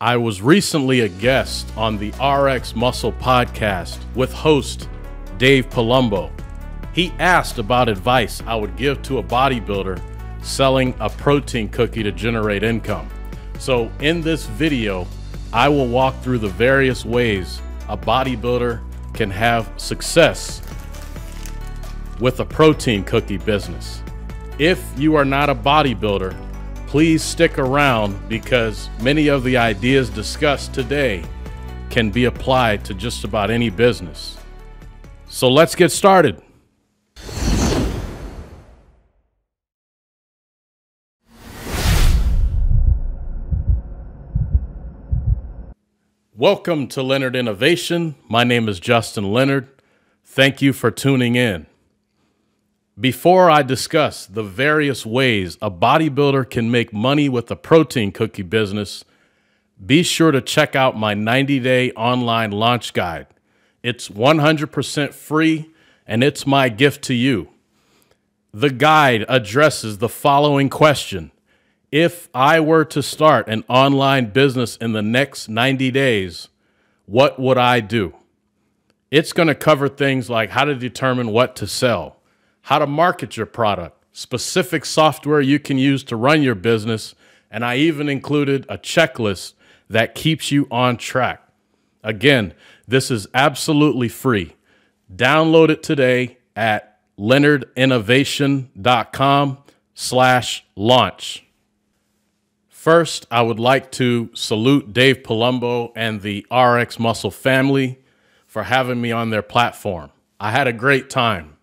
I was recently a guest on the RX Muscle podcast with host Dave Palumbo. He asked about advice I would give to a bodybuilder selling a protein cookie to generate income. So, in this video, I will walk through the various ways a bodybuilder can have success with a protein cookie business. If you are not a bodybuilder, please stick around because many of the ideas discussed today can be applied to just about any business. So let's get started. Welcome to Leonard Innovation. My name is Justin Leonard. Thank you for tuning in. Before I discuss the various ways a bodybuilder can make money with the protein cookie business, be sure to check out my 90 day online launch guide. It's 100% free and it's my gift to you. The guide addresses the following question if I were to start an online business in the next 90 days, what would I do? It's going to cover things like how to determine what to sell, how to market your product, specific software you can use to run your business, and I even included a checklist that keeps you on track. Again, this is absolutely free. Download it today at leonardinnovation.com slash launch. First, I would like to salute Dave Palumbo and the RX Muscle family for having me on their platform. I had a great time.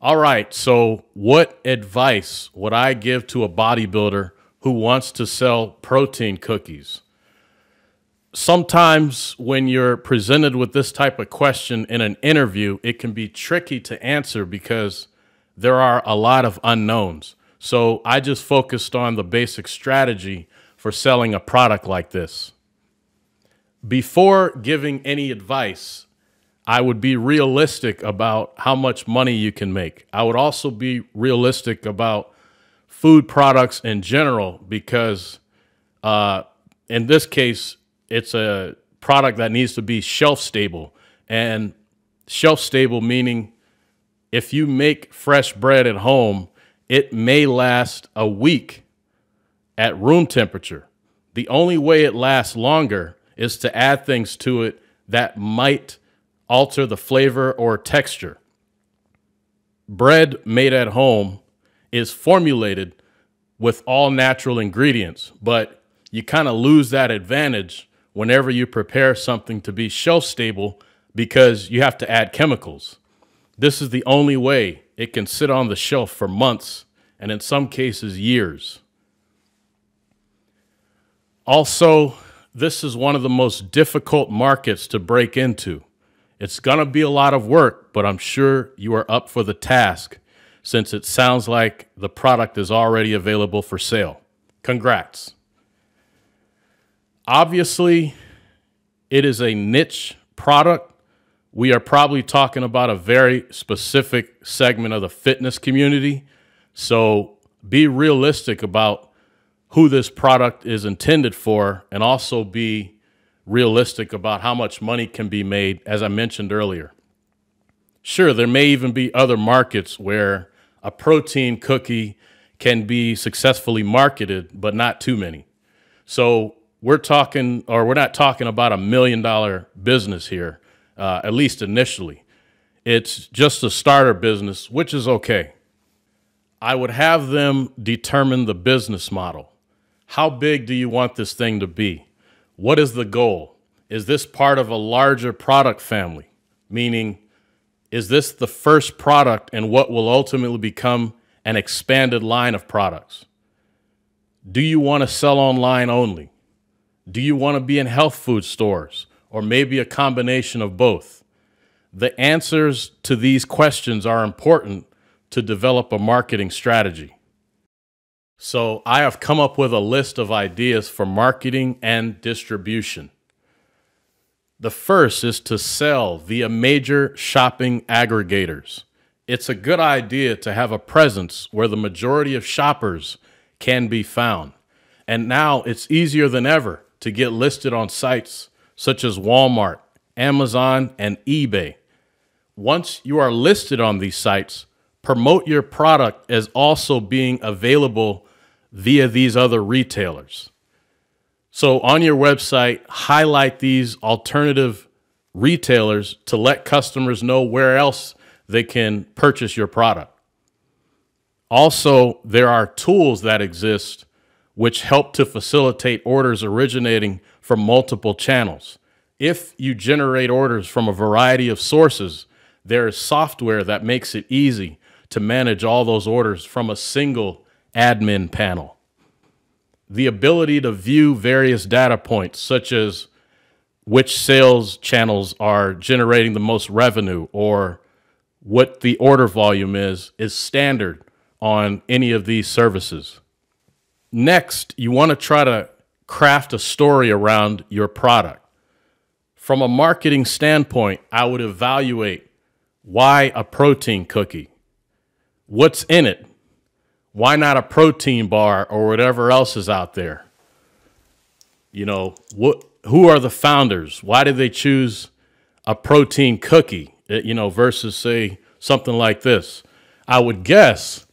All right, so what advice would I give to a bodybuilder who wants to sell protein cookies? Sometimes when you're presented with this type of question in an interview, it can be tricky to answer because there are a lot of unknowns. So I just focused on the basic strategy for selling a product like this. Before giving any advice, I would be realistic about how much money you can make. I would also be realistic about food products in general because uh, in this case, it's a product that needs to be shelf stable. And shelf stable meaning if you make fresh bread at home, it may last a week at room temperature. The only way it lasts longer is to add things to it that might alter the flavor or texture. Bread made at home is formulated with all natural ingredients, but you kind of lose that advantage whenever you prepare something to be shelf stable because you have to add chemicals. This is the only way it can sit on the shelf for months and in some cases years. Also, this is one of the most difficult markets to break into. It's going to be a lot of work, but I'm sure you are up for the task since it sounds like the product is already available for sale. Congrats. Obviously, it is a niche product we are probably talking about a very specific segment of the fitness community. So be realistic about who this product is intended for and also be realistic about how much money can be made, as I mentioned earlier. Sure, there may even be other markets where a protein cookie can be successfully marketed, but not too many. So we're talking, or we're not talking about a million dollar business here uh, at least initially. It's just a starter business, which is okay. I would have them determine the business model. How big do you want this thing to be? What is the goal? Is this part of a larger product family? Meaning, is this the first product in what will ultimately become an expanded line of products? Do you want to sell online only? Do you want to be in health food stores? or maybe a combination of both? The answers to these questions are important to develop a marketing strategy. So, I have come up with a list of ideas for marketing and distribution. The first is to sell via major shopping aggregators. It's a good idea to have a presence where the majority of shoppers can be found. And now it's easier than ever to get listed on sites such as Walmart, Amazon, and eBay. Once you are listed on these sites, promote your product as also being available via these other retailers. So on your website, highlight these alternative retailers to let customers know where else they can purchase your product. Also, there are tools that exist which help to facilitate orders originating from multiple channels. If you generate orders from a variety of sources, there is software that makes it easy to manage all those orders from a single admin panel. The ability to view various data points, such as which sales channels are generating the most revenue or what the order volume is, is standard on any of these services. Next, you want to try to craft a story around your product. From a marketing standpoint, I would evaluate why a protein cookie? What's in it? Why not a protein bar or whatever else is out there? You know, what who are the founders? Why did they choose a protein cookie, eh, you know, versus say something like this? I would guess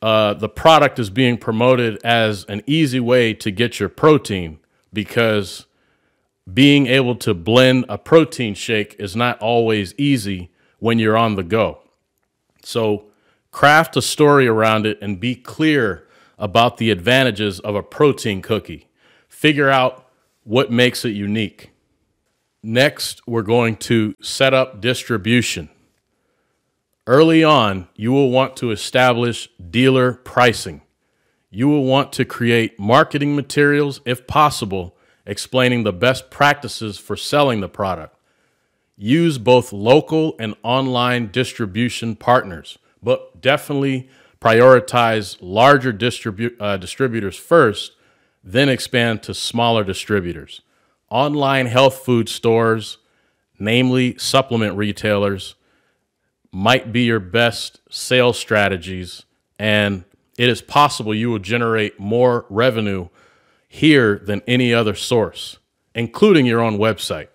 uh, the product is being promoted as an easy way to get your protein because being able to blend a protein shake is not always easy when you're on the go. So craft a story around it and be clear about the advantages of a protein cookie. Figure out what makes it unique. Next, we're going to set up distribution. Early on, you will want to establish dealer pricing. You will want to create marketing materials, if possible, explaining the best practices for selling the product. Use both local and online distribution partners, but definitely prioritize larger distribu- uh, distributors first then expand to smaller distributors. Online health food stores, namely supplement retailers, might be your best sales strategies, and it is possible you will generate more revenue here than any other source, including your own website.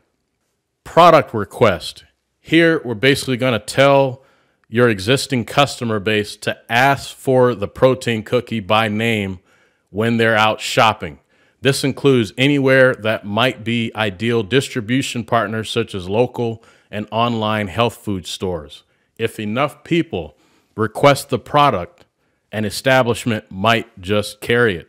Product request. Here, we're basically going to tell your existing customer base to ask for the protein cookie by name when they're out shopping. This includes anywhere that might be ideal distribution partners such as local and online health food stores. If enough people request the product, an establishment might just carry it.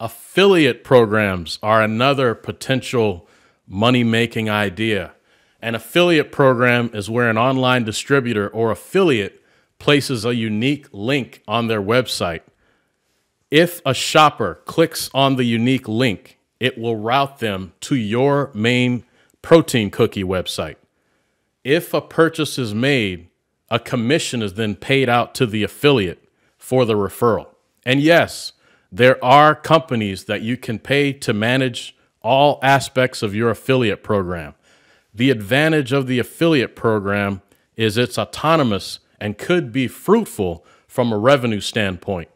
Affiliate programs are another potential money making idea. An affiliate program is where an online distributor or affiliate places a unique link on their website if a shopper clicks on the unique link, it will route them to your main protein cookie website. If a purchase is made, a commission is then paid out to the affiliate for the referral. And yes, there are companies that you can pay to manage all aspects of your affiliate program. The advantage of the affiliate program is it's autonomous and could be fruitful from a revenue standpoint.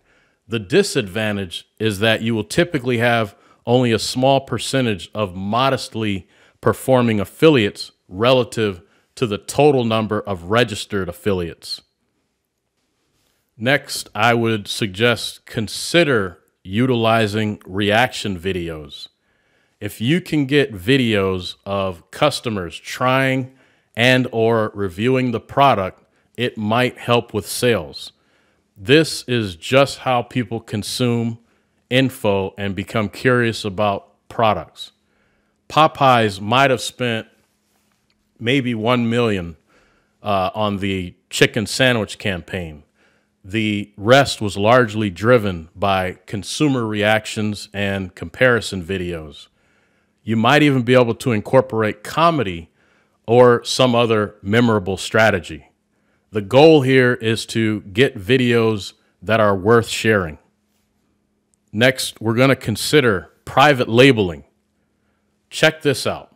The disadvantage is that you will typically have only a small percentage of modestly performing affiliates relative to the total number of registered affiliates. Next, I would suggest consider utilizing reaction videos. If you can get videos of customers trying and or reviewing the product, it might help with sales. This is just how people consume info and become curious about products. Popeyes might have spent maybe 1 million uh, on the chicken sandwich campaign. The rest was largely driven by consumer reactions and comparison videos. You might even be able to incorporate comedy or some other memorable strategy. The goal here is to get videos that are worth sharing. Next, we're going to consider private labeling. Check this out.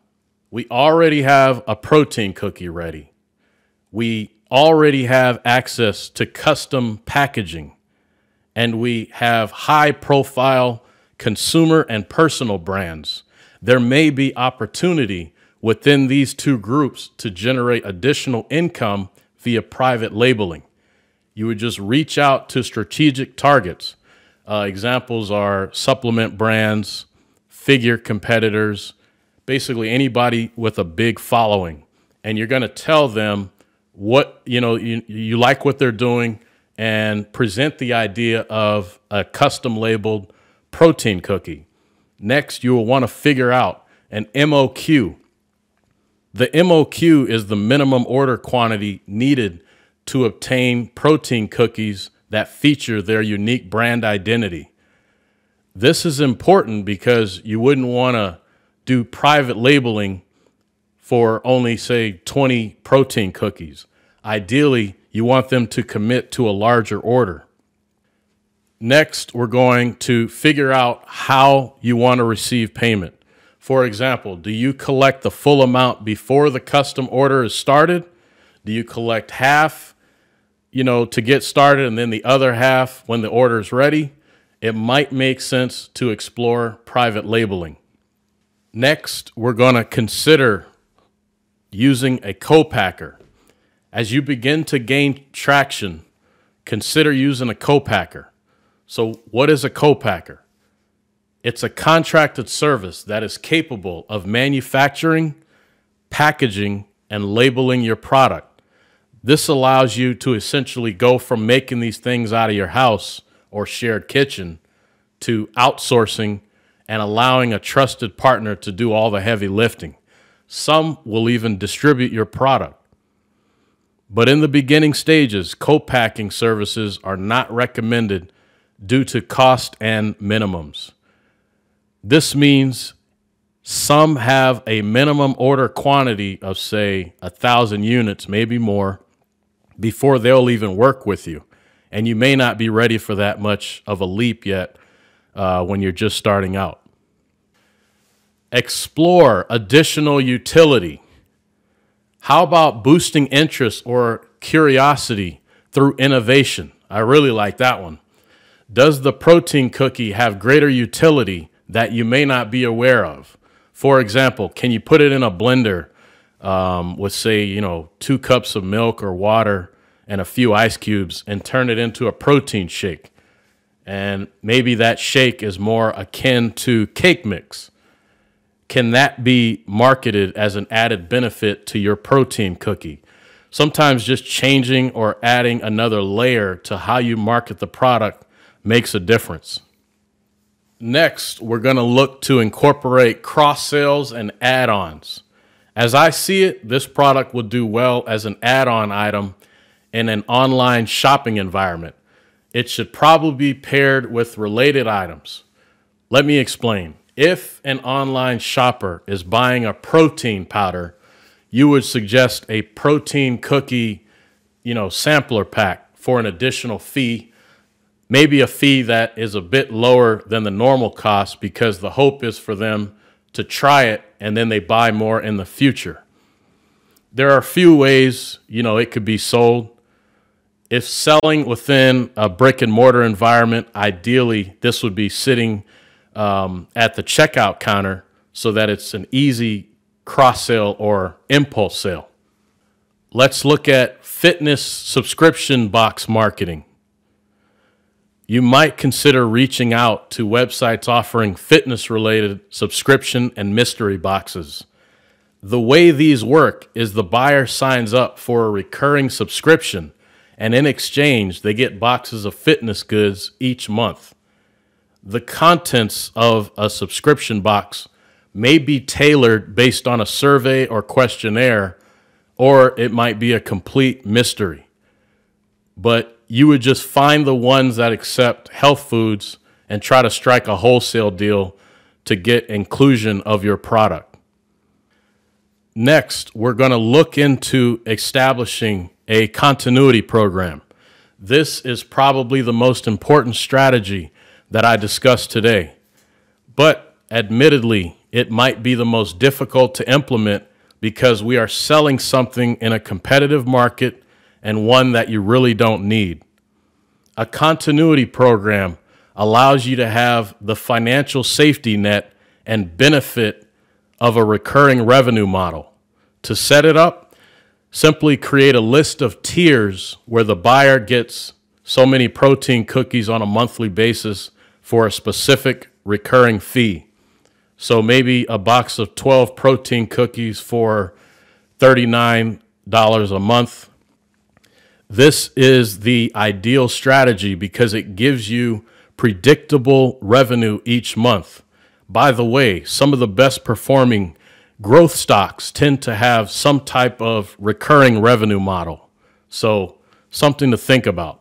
We already have a protein cookie ready. We already have access to custom packaging. And we have high profile consumer and personal brands. There may be opportunity within these two groups to generate additional income via private labeling. You would just reach out to strategic targets. Uh, examples are supplement brands, figure competitors, basically anybody with a big following. And you're going to tell them what, you know, you, you like what they're doing and present the idea of a custom labeled protein cookie. Next, you will want to figure out an MOQ. The MOQ is the minimum order quantity needed to obtain protein cookies that feature their unique brand identity. This is important because you wouldn't want to do private labeling for only, say, 20 protein cookies. Ideally, you want them to commit to a larger order. Next, we're going to figure out how you want to receive payment. For example, do you collect the full amount before the custom order is started? Do you collect half, you know, to get started and then the other half when the order is ready? It might make sense to explore private labeling. Next, we're going to consider using a co-packer. As you begin to gain traction, consider using a co-packer. So, what is a co-packer? It's a contracted service that is capable of manufacturing, packaging, and labeling your product. This allows you to essentially go from making these things out of your house or shared kitchen to outsourcing and allowing a trusted partner to do all the heavy lifting. Some will even distribute your product. But in the beginning stages, co packing services are not recommended due to cost and minimums. This means some have a minimum order quantity of, say, a thousand units, maybe more, before they'll even work with you. And you may not be ready for that much of a leap yet uh, when you're just starting out. Explore additional utility. How about boosting interest or curiosity through innovation? I really like that one. Does the protein cookie have greater utility that you may not be aware of? For example, can you put it in a blender um, with, say, you know, two cups of milk or water and a few ice cubes and turn it into a protein shake? And maybe that shake is more akin to cake mix. Can that be marketed as an added benefit to your protein cookie? Sometimes just changing or adding another layer to how you market the product makes a difference. Next, we're going to look to incorporate cross sales and add ons. As I see it, this product would do well as an add on item in an online shopping environment. It should probably be paired with related items. Let me explain. If an online shopper is buying a protein powder, you would suggest a protein cookie, you know, sampler pack for an additional fee maybe a fee that is a bit lower than the normal cost because the hope is for them to try it and then they buy more in the future. There are a few ways, you know, it could be sold. If selling within a brick and mortar environment, ideally this would be sitting um, at the checkout counter so that it's an easy cross sale or impulse sale. Let's look at fitness subscription box marketing you might consider reaching out to websites offering fitness related subscription and mystery boxes. The way these work is the buyer signs up for a recurring subscription, and in exchange, they get boxes of fitness goods each month. The contents of a subscription box may be tailored based on a survey or questionnaire, or it might be a complete mystery. But you would just find the ones that accept health foods and try to strike a wholesale deal to get inclusion of your product. Next, we're going to look into establishing a continuity program. This is probably the most important strategy that I discussed today. But admittedly, it might be the most difficult to implement because we are selling something in a competitive market and one that you really don't need. A continuity program allows you to have the financial safety net and benefit of a recurring revenue model. To set it up, simply create a list of tiers where the buyer gets so many protein cookies on a monthly basis for a specific recurring fee. So maybe a box of 12 protein cookies for $39 a month. This is the ideal strategy because it gives you predictable revenue each month. By the way, some of the best performing growth stocks tend to have some type of recurring revenue model. So, something to think about.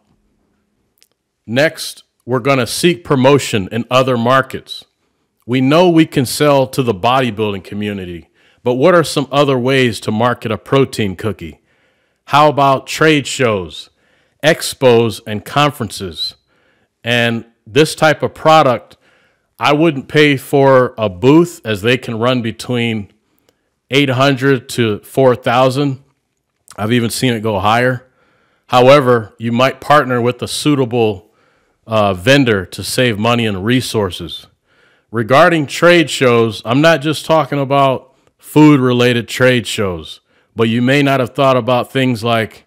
Next, we're going to seek promotion in other markets. We know we can sell to the bodybuilding community, but what are some other ways to market a protein cookie? How about trade shows, expos, and conferences? And this type of product, I wouldn't pay for a booth as they can run between 800 to 4,000. I've even seen it go higher. However, you might partner with a suitable uh, vendor to save money and resources. Regarding trade shows, I'm not just talking about food related trade shows, but you may not have thought about things like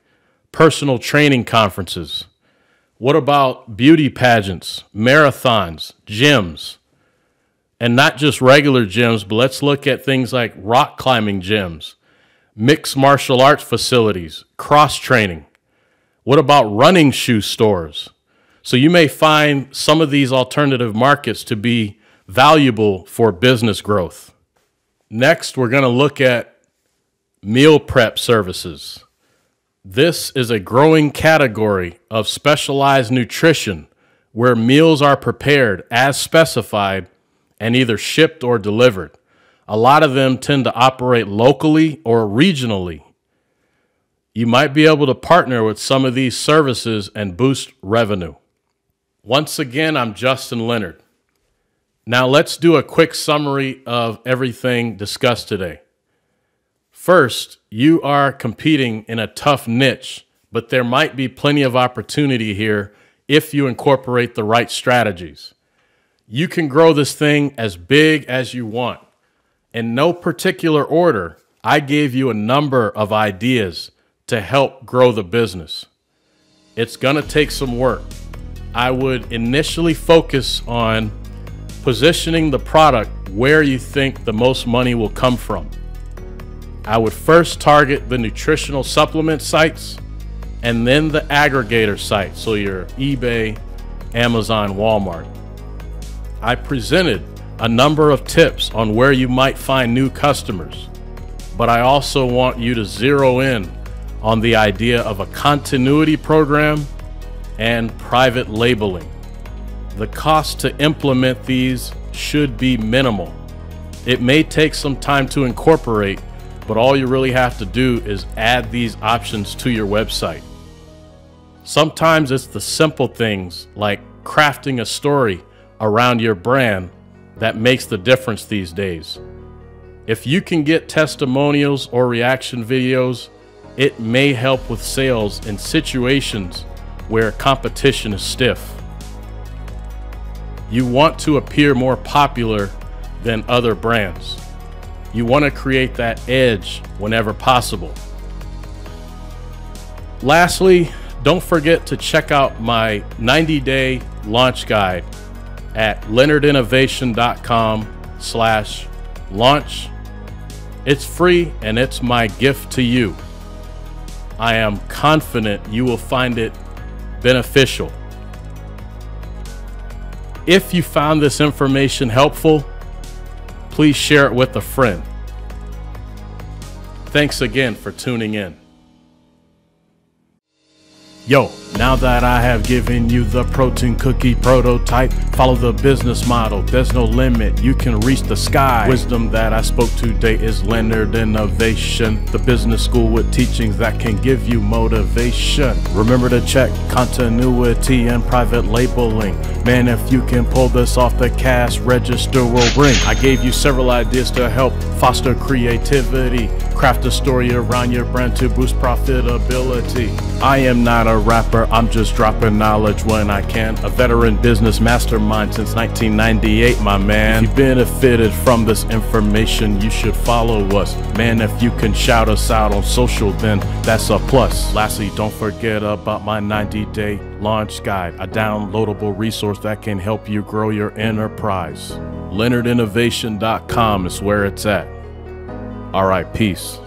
personal training conferences. What about beauty pageants, marathons, gyms? and not just regular gyms, but let's look at things like rock climbing gyms, mixed martial arts facilities, cross training. What about running shoe stores? So you may find some of these alternative markets to be valuable for business growth. Next, we're going to look at meal prep services. This is a growing category of specialized nutrition where meals are prepared as specified and either shipped or delivered. A lot of them tend to operate locally or regionally. You might be able to partner with some of these services and boost revenue. Once again, I'm Justin Leonard. Now let's do a quick summary of everything discussed today. First, you are competing in a tough niche, but there might be plenty of opportunity here if you incorporate the right strategies. You can grow this thing as big as you want. In no particular order, I gave you a number of ideas to help grow the business. It's to take some work. I would initially focus on positioning the product where you think the most money will come from. I would first target the nutritional supplement sites and then the aggregator sites, so your eBay, Amazon, Walmart. I presented a number of tips on where you might find new customers, but I also want you to zero in on the idea of a continuity program and private labeling. The cost to implement these should be minimal. It may take some time to incorporate, but all you really have to do is add these options to your website. Sometimes it's the simple things like crafting a story around your brand that makes the difference these days. If you can get testimonials or reaction videos, it may help with sales in situations where competition is stiff. You want to appear more popular than other brands. You want to create that edge whenever possible. Lastly, don't forget to check out my 90 day launch guide at leonardinnovation.com slash launch. It's free and it's my gift to you. I am confident you will find it beneficial. If you found this information helpful, please share it with a friend. Thanks again for tuning in. Yo, now that I have given you the protein cookie prototype, follow the business model. There's no limit, you can reach the sky. Wisdom that I spoke today is Leonard Innovation, the business school with teachings that can give you motivation. Remember to check continuity and private labeling. Man, if you can pull this off, the cash register will ring. I gave you several ideas to help foster creativity Craft a story around your brand to boost profitability. I am not a I'm just dropping knowledge when I can. A veteran business mastermind since 1998, my man. If you benefited from this information, you should follow us. Man, if you can shout us out on social, then that's a plus. Lastly, don't forget about my 90 day launch guide, a downloadable resource that can help you grow your enterprise. LeonardInnovation.com is where it's at. All right, peace.